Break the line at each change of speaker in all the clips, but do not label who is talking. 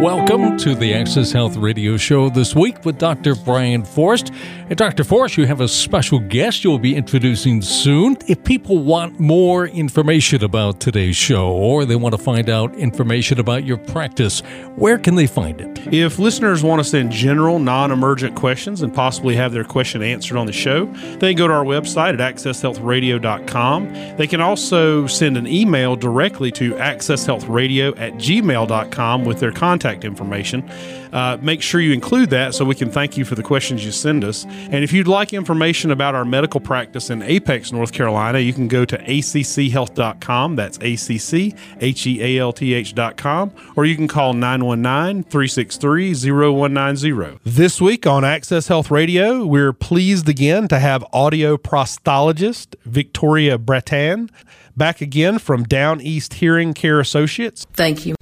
Welcome to the Access Health Radio Show this week with Dr. Brian Forrest. And Dr. Forrest, you have a special guest you'll be introducing soon. If people want more information about today's show or they want to find out information about your practice, where can they find it?
If listeners want to send general, non emergent questions and possibly have their question answered on the show, they can go to our website at accesshealthradio.com. They can also send an email directly to accesshealthradio at gmail.com with their contact contact information. Uh, make sure you include that so we can thank you for the questions you send us. And if you'd like information about our medical practice in Apex, North Carolina, you can go to acchealth.com. That's A C C H E A L T H.com. Or you can call 919 363 0190. This week on Access Health Radio, we're pleased again to have audio prosthologist Victoria Bretan back again from Down East Hearing Care Associates.
Thank you.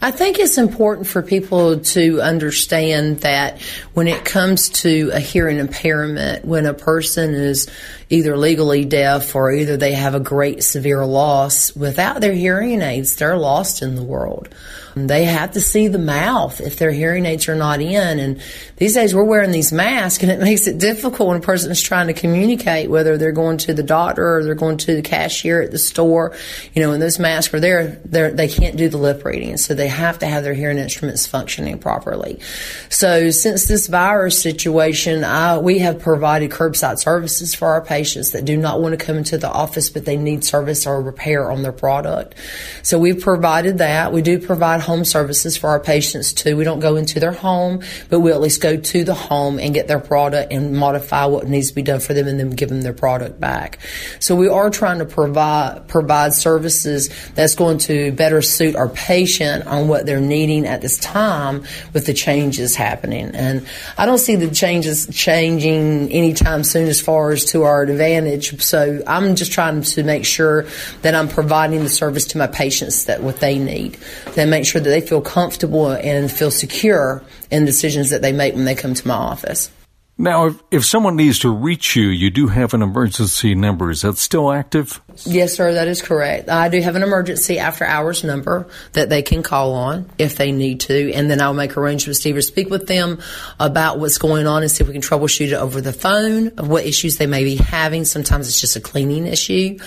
I think it's important for people to understand that when it comes to a hearing impairment, when a person is either legally deaf or either they have a great severe loss, without their hearing aids, they're lost in the world. They have to see the mouth if their hearing aids are not in. And these days we're wearing these masks and it makes it difficult when a person is trying to communicate, whether they're going to the doctor or they're going to the cashier at the store. You know, when those masks are there, they can't do the lip reading. So they have to have their hearing instruments functioning properly. So since this virus situation, I, we have provided curbside services for our patients that do not want to come into the office, but they need service or repair on their product. So we've provided that. We do provide home services for our patients too. We don't go into their home, but we at least go to the home and get their product and modify what needs to be done for them and then give them their product back. So we are trying to provide provide services that's going to better suit our patient on what they're needing at this time with the changes happening. And I don't see the changes changing anytime soon as far as to our advantage. So I'm just trying to make sure that I'm providing the service to my patients that what they need. Then make sure that they feel comfortable and feel secure in decisions that they make when they come to my office.
Now, if, if someone needs to reach you, you do have an emergency number. Is that still active?
Yes, sir, that is correct. I do have an emergency after hours number that they can call on if they need to, and then I'll make arrangements to either speak with them about what's going on and see if we can troubleshoot it over the phone of what issues they may be having. Sometimes it's just a cleaning issue.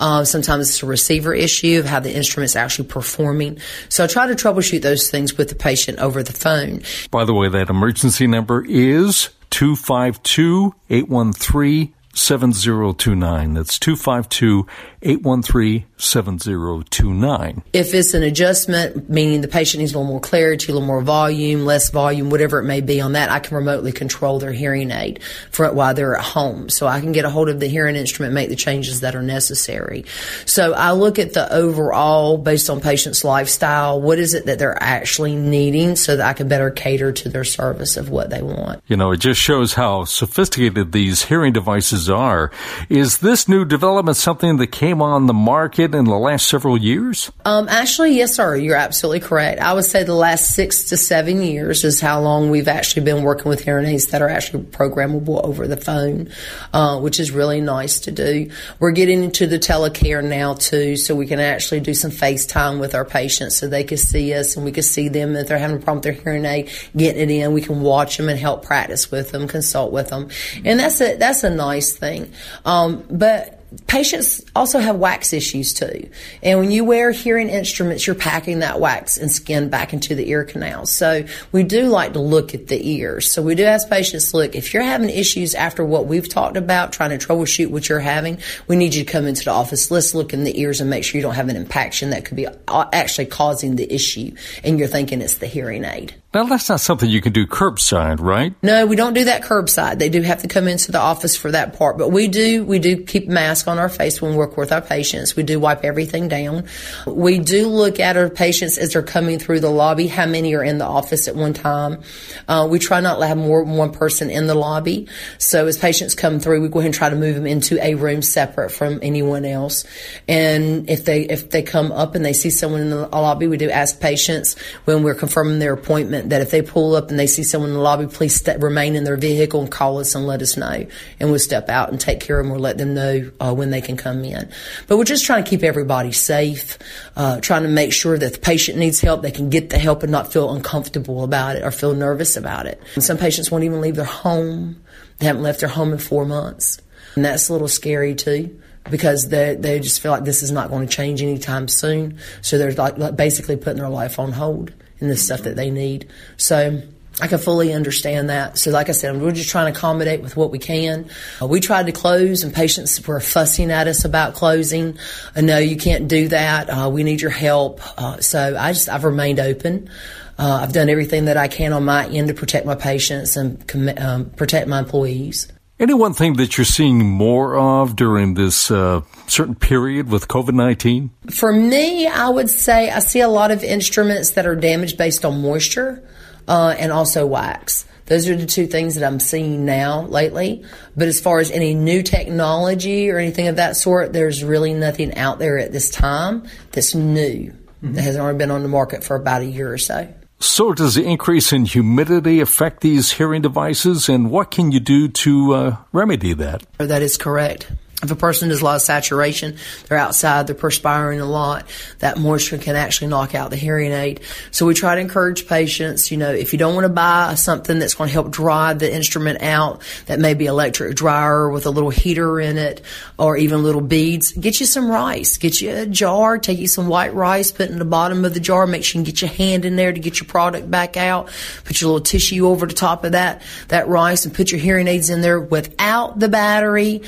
Uh, sometimes it's a receiver issue of how the instrument's actually performing. So I try to troubleshoot those things with the patient over the phone.
By the way, that emergency number is 252 813 7029. That's 252 813 7029.
If it's an adjustment, meaning the patient needs a little more clarity, a little more volume, less volume, whatever it may be on that, I can remotely control their hearing aid for while they're at home. So I can get a hold of the hearing instrument, make the changes that are necessary. So I look at the overall based on patient's lifestyle. What is it that they're actually needing so that I can better cater to their service of what they want?
You know, it just shows how sophisticated these hearing devices are. Is this new development something that came on the market? in the last several years?
Um, actually, yes, sir. You're absolutely correct. I would say the last six to seven years is how long we've actually been working with hearing aids that are actually programmable over the phone, uh, which is really nice to do. We're getting into the telecare now too, so we can actually do some FaceTime with our patients so they can see us and we can see them if they're having a problem with their hearing aid, getting it in. We can watch them and help practice with them, consult with them, and that's a that's a nice thing. Um, but patients also have wax issues too. And when you wear hearing instruments, you're packing that wax and skin back into the ear canals. So we do like to look at the ears. So we do ask patients, look, if you're having issues after what we've talked about, trying to troubleshoot what you're having, we need you to come into the office. Let's look in the ears and make sure you don't have an impaction that could be actually causing the issue. And you're thinking it's the hearing aid.
Now, that's not something you can do curbside, right?
No, we don't do that curbside. They do have to come into the office for that part. But we do, we do keep masks on our face when we work with our patients. We do wipe everything down. We do look at our patients as they're coming through the lobby, how many are in the office at one time. Uh, we try not to have more than one person in the lobby. So as patients come through, we go ahead and try to move them into a room separate from anyone else. And if they, if they come up and they see someone in the lobby, we do ask patients when we're confirming their appointment that if they pull up and they see someone in the lobby, please st- remain in their vehicle and call us and let us know. And we'll step out and take care of them or let them know uh, when they can come in. But we're just trying to keep everybody safe, uh, trying to make sure that the patient needs help, they can get the help and not feel uncomfortable about it or feel nervous about it. And some patients won't even leave their home. They haven't left their home in four months. And that's a little scary too because they they just feel like this is not going to change anytime soon. So they're like basically putting their life on hold in the stuff that they need. So I can fully understand that. So, like I said, we're just trying to accommodate with what we can. Uh, we tried to close, and patients were fussing at us about closing. Uh, no, you can't do that. Uh, we need your help. Uh, so, I just I've remained open. Uh, I've done everything that I can on my end to protect my patients and com- um, protect my employees.
Any one thing that you're seeing more of during this uh, certain period with COVID 19?
For me, I would say I see a lot of instruments that are damaged based on moisture uh, and also wax. Those are the two things that I'm seeing now lately. But as far as any new technology or anything of that sort, there's really nothing out there at this time that's new. Mm-hmm. That hasn't already been on the market for about a year or so.
So, does the increase in humidity affect these hearing devices, and what can you do to uh, remedy that?
That is correct. If a person has a lot of saturation, they're outside, they're perspiring a lot, that moisture can actually knock out the hearing aid. So we try to encourage patients, you know, if you don't want to buy something that's going to help dry the instrument out, that may be electric dryer with a little heater in it, or even little beads, get you some rice. Get you a jar, take you some white rice, put it in the bottom of the jar, make sure you can get your hand in there to get your product back out. Put your little tissue over the top of that, that rice and put your hearing aids in there without the battery.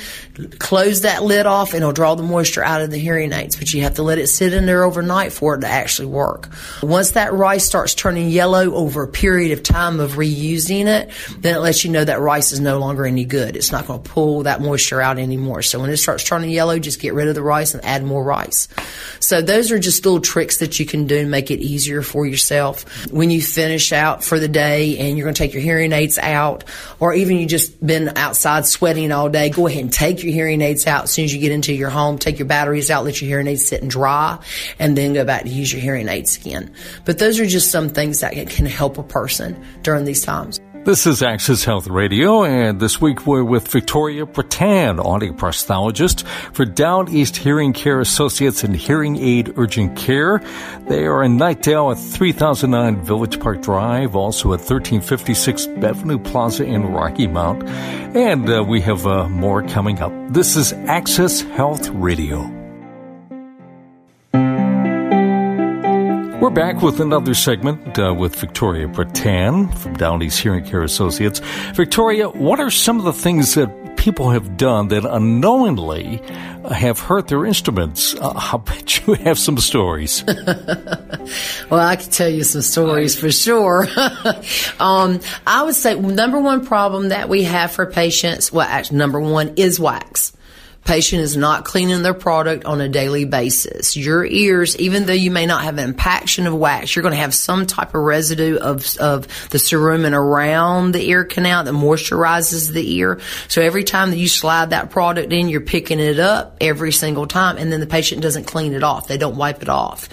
Close close that lid off and it'll draw the moisture out of the hearing aids, but you have to let it sit in there overnight for it to actually work. Once that rice starts turning yellow over a period of time of reusing it, then it lets you know that rice is no longer any good. It's not going to pull that moisture out anymore. So when it starts turning yellow, just get rid of the rice and add more rice. So those are just little tricks that you can do to make it easier for yourself. When you finish out for the day and you're going to take your hearing aids out, or even you just been outside sweating all day, go ahead and take your hearing aids out as soon as you get into your home. Take your batteries out, let your hearing aids sit and dry, and then go back to use your hearing aids again. But those are just some things that can help a person during these times.
This is Access Health Radio, and this week we're with Victoria Bretan, audioprosthologist for Down East Hearing Care Associates and Hearing Aid Urgent Care. They are in Knightdale at 3009 Village Park Drive, also at 1356 Bevenue Plaza in Rocky Mount. And uh, we have uh, more coming up. This is Access Health Radio. We're back with another segment uh, with Victoria Bretan from Down East Hearing Care Associates. Victoria, what are some of the things that people have done that unknowingly have hurt their instruments? Uh, I bet you have some stories.
well, I can tell you some stories for sure. um, I would say number one problem that we have for patients, well, actually, number one is wax patient is not cleaning their product on a daily basis. Your ears, even though you may not have an impaction of wax, you're going to have some type of residue of, of the cerumen around the ear canal that moisturizes the ear. So every time that you slide that product in, you're picking it up every single time and then the patient doesn't clean it off. They don't wipe it off.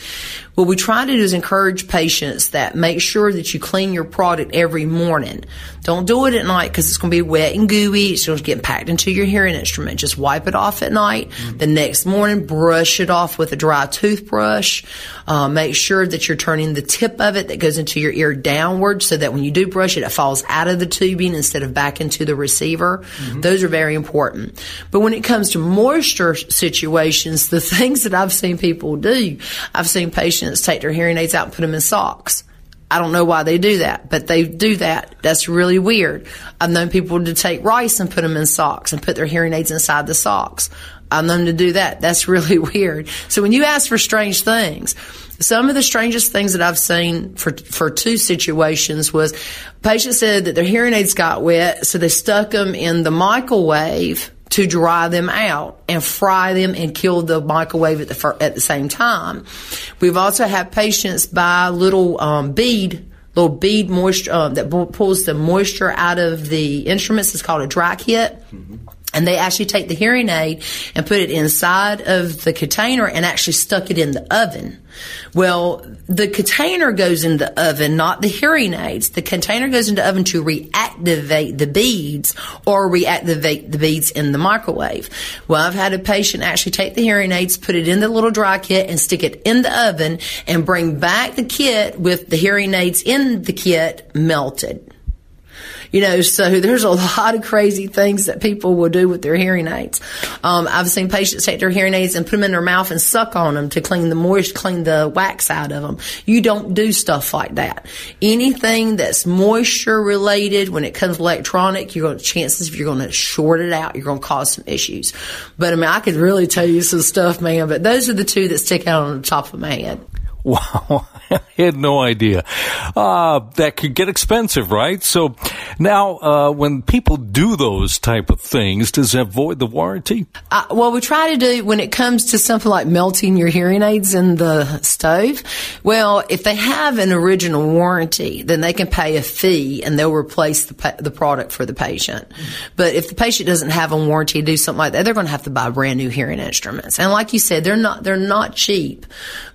What we try to do is encourage patients that make sure that you clean your product every morning. Don't do it at night because it's going to be wet and gooey. It's going to get packed into your hearing instrument. Just wipe it off at night. Mm-hmm. The next morning, brush it off with a dry toothbrush. Uh, make sure that you're turning the tip of it that goes into your ear downward so that when you do brush it, it falls out of the tubing instead of back into the receiver. Mm-hmm. Those are very important. But when it comes to moisture situations, the things that I've seen people do, I've seen patients patients take their hearing aids out and put them in socks. I don't know why they do that, but they do that. That's really weird. I've known people to take rice and put them in socks and put their hearing aids inside the socks. I've known to do that. That's really weird. So when you ask for strange things, some of the strangest things that I've seen for for two situations was patients said that their hearing aids got wet, so they stuck them in the microwave to dry them out and fry them and kill the microwave at the at the same time. We've also had patients buy little um, bead little bead moisture uh, that pulls the moisture out of the instruments. It's called a dry kit. Mm-hmm. And they actually take the hearing aid and put it inside of the container and actually stuck it in the oven. Well, the container goes in the oven, not the hearing aids. The container goes into the oven to reactivate the beads or reactivate the beads in the microwave. Well, I've had a patient actually take the hearing aids, put it in the little dry kit and stick it in the oven and bring back the kit with the hearing aids in the kit melted. You know, so there's a lot of crazy things that people will do with their hearing aids. Um, I've seen patients take their hearing aids and put them in their mouth and suck on them to clean the moist, clean the wax out of them. You don't do stuff like that. Anything that's moisture related, when it comes electronic, you're going to chances if you're going to short it out, you're going to cause some issues. But I mean, I could really tell you some stuff, man. But those are the two that stick out on the top of my head.
Wow. I had no idea. Uh, that could get expensive, right? So now, uh, when people do those type of things, does that void the warranty?
Uh, well, we try to do when it comes to something like melting your hearing aids in the stove. Well, if they have an original warranty, then they can pay a fee and they'll replace the, the product for the patient. But if the patient doesn't have a warranty to do something like that, they're going to have to buy brand new hearing instruments. And like you said, they're not, they're not cheap,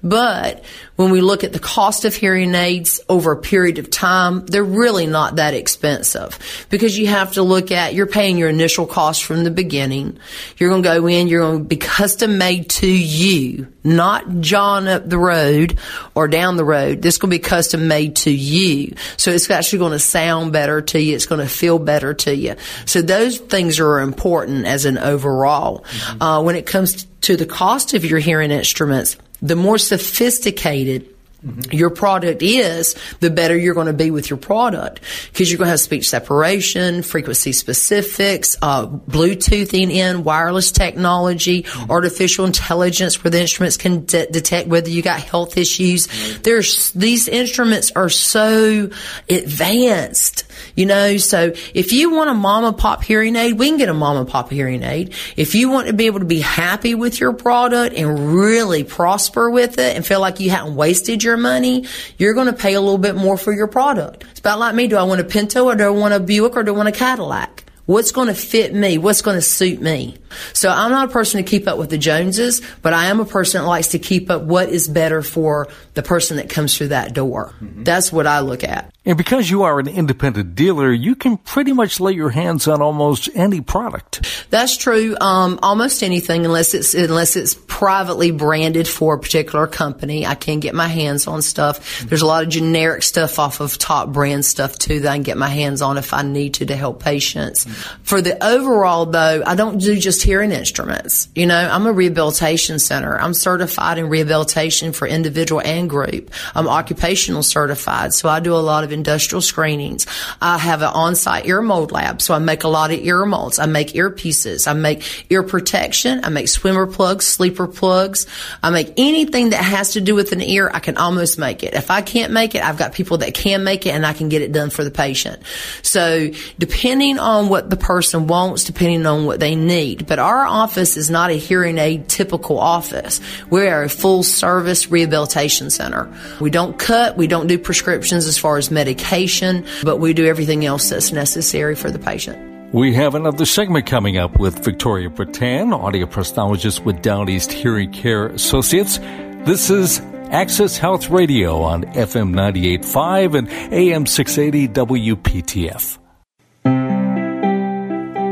but when we look at the cost of hearing aids over a period of time, they're really not that expensive because you have to look at you're paying your initial cost from the beginning. You're going to go in, you're going to be custom made to you, not John up the road or down the road. This to be custom made to you. So it's actually going to sound better to you. It's going to feel better to you. So those things are important as an overall. Mm-hmm. Uh, when it comes to the cost of your hearing instruments, the more sophisticated Mm-hmm. your product is, the better you're going to be with your product because you're going to have speech separation, frequency specifics, uh, Bluetoothing in, wireless technology, mm-hmm. artificial intelligence where the instruments can de- detect whether you got health issues. Mm-hmm. There's, these instruments are so advanced, you know, so if you want a mom and pop hearing aid, we can get a mom and pop hearing aid. If you want to be able to be happy with your product and really prosper with it and feel like you haven't wasted your your money, you're going to pay a little bit more for your product. It's about like me. Do I want a Pinto or do I want a Buick or do I want a Cadillac? What's going to fit me? What's going to suit me? So I'm not a person to keep up with the Joneses, but I am a person that likes to keep up what is better for the person that comes through that door. Mm-hmm. That's what I look at.
And because you are an independent dealer, you can pretty much lay your hands on almost any product.
That's true. Um, almost anything, unless it's unless it's privately branded for a particular company, I can get my hands on stuff. There's a lot of generic stuff off of top brand stuff too that I can get my hands on if I need to to help patients. Mm-hmm. For the overall though, I don't do just hearing instruments. You know, I'm a rehabilitation center. I'm certified in rehabilitation for individual and group. I'm occupational certified, so I do a lot of industrial screenings. I have an on-site ear mold lab, so I make a lot of ear molds. I make earpieces. I make ear protection. I make swimmer plugs, sleeper plugs. I make anything that has to do with an ear. I can almost make it. If I can't make it, I've got people that can make it and I can get it done for the patient. So depending on what the person wants, depending on what they need. But our office is not a hearing aid typical office. We are a full service rehabilitation center. We don't cut. We don't do prescriptions as far as medication but we do everything else that's necessary for the patient.
We have another segment coming up with Victoria Bretan, audioprosthologist with Down East Hearing Care Associates. This is Access Health Radio on FM 98.5 and AM 680 WPTF.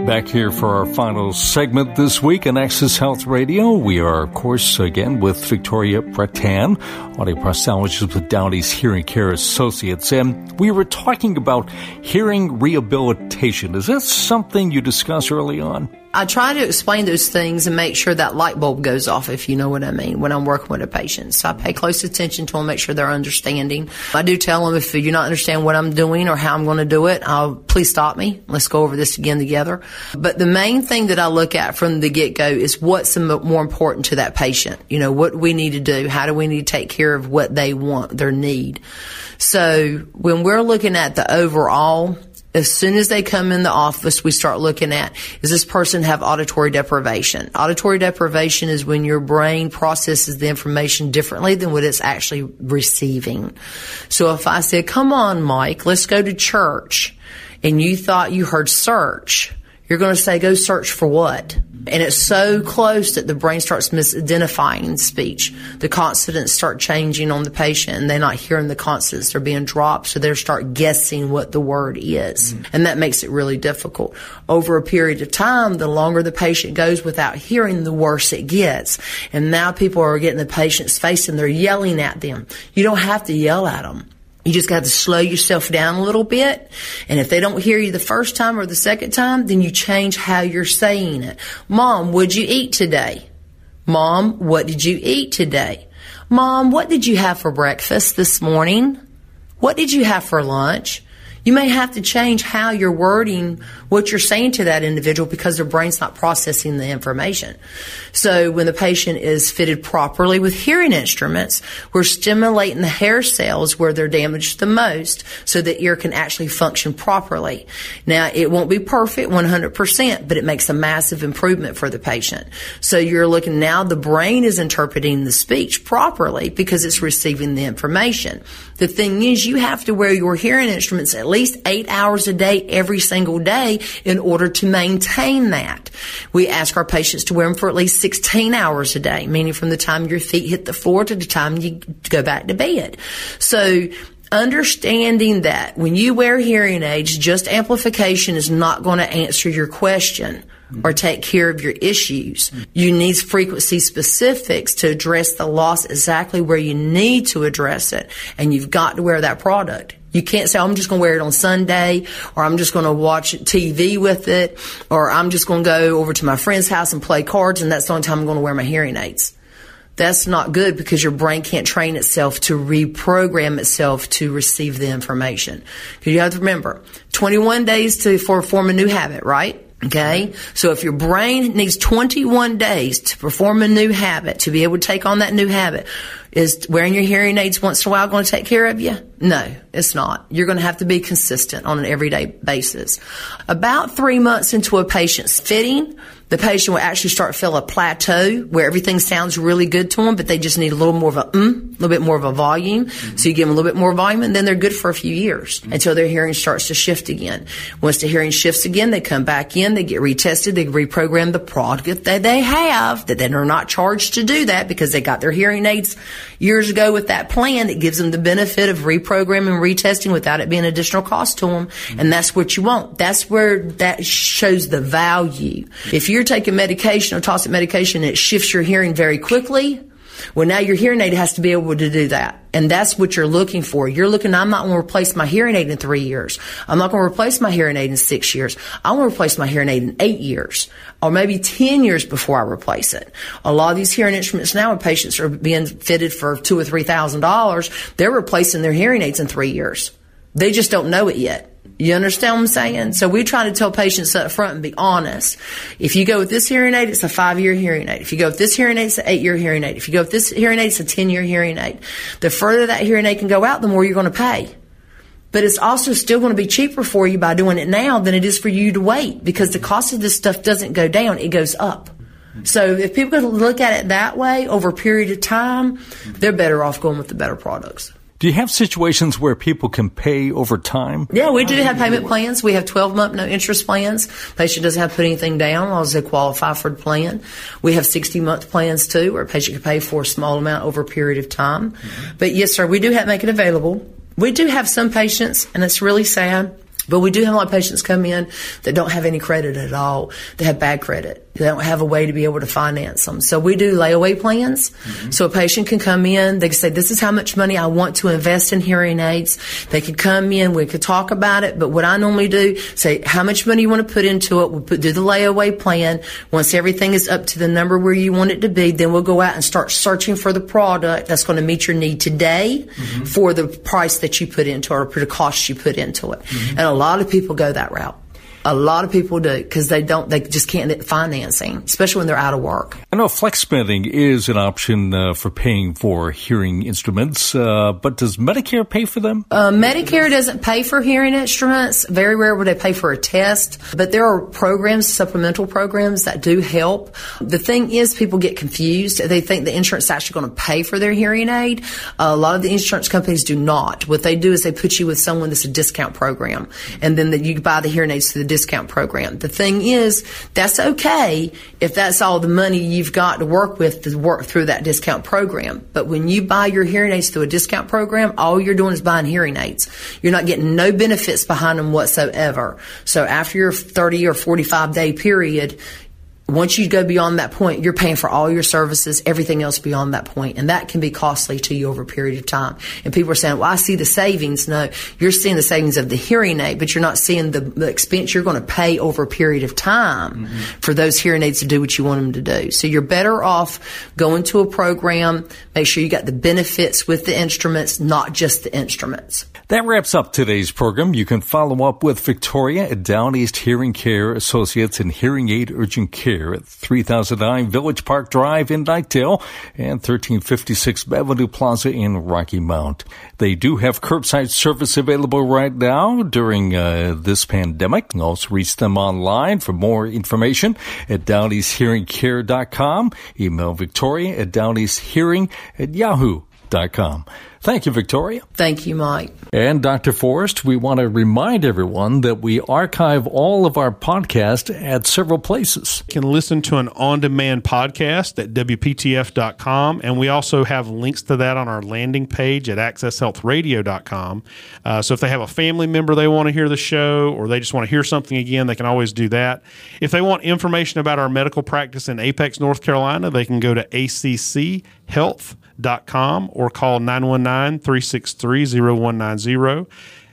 Back here for our final segment this week on Access Health Radio. We are, of course, again with Victoria Bretan, audioprosthologist with Down East Hearing Care Associates. And we were talking about hearing rehabilitation. Is that something you discussed early on?
I try to explain those things and make sure that light bulb goes off, if you know what I mean, when I'm working with a patient. So I pay close attention to them, make sure they're understanding. I do tell them if you do not understand what I'm doing or how I'm going to do it, I'll please stop me. Let's go over this again together. But the main thing that I look at from the get go is what's more important to that patient. You know, what we need to do? How do we need to take care of what they want, their need? So when we're looking at the overall, as soon as they come in the office, we start looking at, does this person have auditory deprivation? Auditory deprivation is when your brain processes the information differently than what it's actually receiving. So if I said, come on, Mike, let's go to church, and you thought you heard search, You're going to say, go search for what? And it's so close that the brain starts misidentifying speech. The consonants start changing on the patient and they're not hearing the consonants. They're being dropped. So they start guessing what the word is. Mm. And that makes it really difficult. Over a period of time, the longer the patient goes without hearing, the worse it gets. And now people are getting the patient's face and they're yelling at them. You don't have to yell at them. You just got to slow yourself down a little bit. And if they don't hear you the first time or the second time, then you change how you're saying it. Mom, what'd you eat today? Mom, what did you eat today? Mom, what did you have for breakfast this morning? What did you have for lunch? You may have to change how you're wording what you're saying to that individual because their brain's not processing the information. So when the patient is fitted properly with hearing instruments, we're stimulating the hair cells where they're damaged the most so the ear can actually function properly. Now, it won't be perfect 100%, but it makes a massive improvement for the patient. So you're looking now, the brain is interpreting the speech properly because it's receiving the information. The thing is, you have to wear your hearing instruments at least eight hours a day every single day in order to maintain that. We ask our patients to wear them for at least 16 hours a day, meaning from the time your feet hit the floor to the time you go back to bed. So understanding that when you wear hearing aids, just amplification is not going to answer your question or take care of your issues. You need frequency specifics to address the loss exactly where you need to address it. And you've got to wear that product. You can't say, oh, I'm just going to wear it on Sunday, or I'm just going to watch TV with it, or I'm just going to go over to my friend's house and play cards, and that's the only time I'm going to wear my hearing aids. That's not good because your brain can't train itself to reprogram itself to receive the information. Because you have to remember, 21 days to for, form a new habit, right? Okay. So if your brain needs 21 days to perform a new habit, to be able to take on that new habit, is wearing your hearing aids once in a while going to take care of you? No, it's not. You're going to have to be consistent on an everyday basis. About three months into a patient's fitting, the patient will actually start to feel a plateau where everything sounds really good to them, but they just need a little more of a mm, a little bit more of a volume. Mm-hmm. So you give them a little bit more volume, and then they're good for a few years mm-hmm. until their hearing starts to shift again. Once the hearing shifts again, they come back in, they get retested, they reprogram the product that they have, that they're not charged to do that because they got their hearing aids years ago with that plan that gives them the benefit of reprogramming, retesting without it being additional cost to them. Mm-hmm. And that's what you want. That's where that shows the value. If you're taking medication or toxic medication it shifts your hearing very quickly, well, now your hearing aid has to be able to do that. And that's what you're looking for. You're looking, I'm not going to replace my hearing aid in three years. I'm not going to replace my hearing aid in six years. I want to replace my hearing aid in eight years or maybe 10 years before I replace it. A lot of these hearing instruments now when patients are being fitted for two or three thousand dollars, they're replacing their hearing aids in three years. They just don't know it yet. You understand what I'm saying? So we try to tell patients up front and be honest. If you go with this hearing aid, it's a five year hearing aid. If you go with this hearing aid, it's an eight year hearing aid. If you go with this hearing aid, it's a 10 year hearing aid. The further that hearing aid can go out, the more you're going to pay. But it's also still going to be cheaper for you by doing it now than it is for you to wait because the cost of this stuff doesn't go down, it goes up. So if people could look at it that way over a period of time, they're better off going with the better products.
Do you have situations where people can pay over time?
Yeah, we do have payment plans. We have 12 month no interest plans. Patient doesn't have to put anything down as long as they qualify for the plan. We have 60 month plans too, where a patient can pay for a small amount over a period of time. Mm-hmm. But yes, sir, we do have make it available. We do have some patients, and it's really sad, but we do have a lot of patients come in that don't have any credit at all. They have bad credit. They don't have a way to be able to finance them. So we do layaway plans. Mm-hmm. So a patient can come in, they can say, this is how much money I want to invest in hearing aids. They could come in, we could talk about it, but what I normally do, say, how much money you want to put into it. We'll put, do the layaway plan. Once everything is up to the number where you want it to be, then we'll go out and start searching for the product that's going to meet your need today mm-hmm. for the price that you put into it or the cost you put into it. Mm-hmm. And a lot of people go that route. A lot of people do because they don't, they just can't get financing, especially when they're out of work.
I know flex spending is an option uh, for paying for hearing instruments, uh, but does Medicare pay for them?
Uh, Medicare doesn't pay for hearing instruments. Very rare would they pay for a test, but there are programs, supplemental programs that do help. The thing is, people get confused. They think the insurance is actually going to pay for their hearing aid. a lot of the insurance companies do not. What they do is they put you with someone that's a discount program, and then the, you buy the hearing aids through the discount program. The thing is, that's okay if that's all the money you've got to work with to work through that discount program. But when you buy your hearing aids through a discount program, all you're doing is buying hearing aids. You're not getting no benefits behind them whatsoever. So after your 30 or 45 day period, once you go beyond that point, you're paying for all your services, everything else beyond that point, and that can be costly to you over a period of time. And people are saying, "Well, I see the savings." No, you're seeing the savings of the hearing aid, but you're not seeing the, the expense you're going to pay over a period of time mm-hmm. for those hearing aids to do what you want them to do. So you're better off going to a program. Make sure you got the benefits with the instruments, not just the instruments.
That wraps up today's program. You can follow up with Victoria at Down East Hearing Care Associates and Hearing Aid Urgent Care at 3009 Village Park Drive in Knightdale and 1356 Avenue Plaza in Rocky Mount. They do have curbside service available right now during uh, this pandemic. You also reach them online for more information at downeasthearingcare.com. Email Victoria at downeasthearing at yahoo.com. Thank you, Victoria.
Thank you, Mike.
And Dr. Forrest, we want to remind everyone that we archive all of our podcasts at several places.
You can listen to an on demand podcast at WPTF.com. And we also have links to that on our landing page at AccessHealthRadio.com. Uh, so if they have a family member they want to hear the show or they just want to hear something again, they can always do that. If they want information about our medical practice in Apex, North Carolina, they can go to ACC Health com or call 919 363 0190.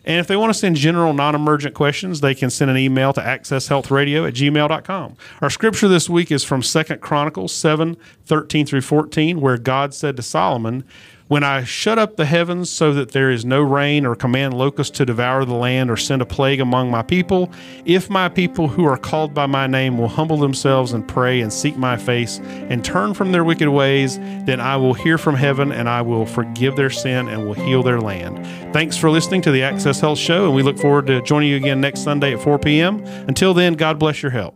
And if they want to send general non emergent questions, they can send an email to accesshealthradio at gmail.com. Our scripture this week is from 2 Chronicles 7 13 through 14, where God said to Solomon, when I shut up the heavens so that there is no rain, or command locusts to devour the land, or send a plague among my people, if my people who are called by my name will humble themselves and pray and seek my face and turn from their wicked ways, then I will hear from heaven and I will forgive their sin and will heal their land. Thanks for listening to the Access Health Show, and we look forward to joining you again next Sunday at 4 p.m. Until then, God bless your health.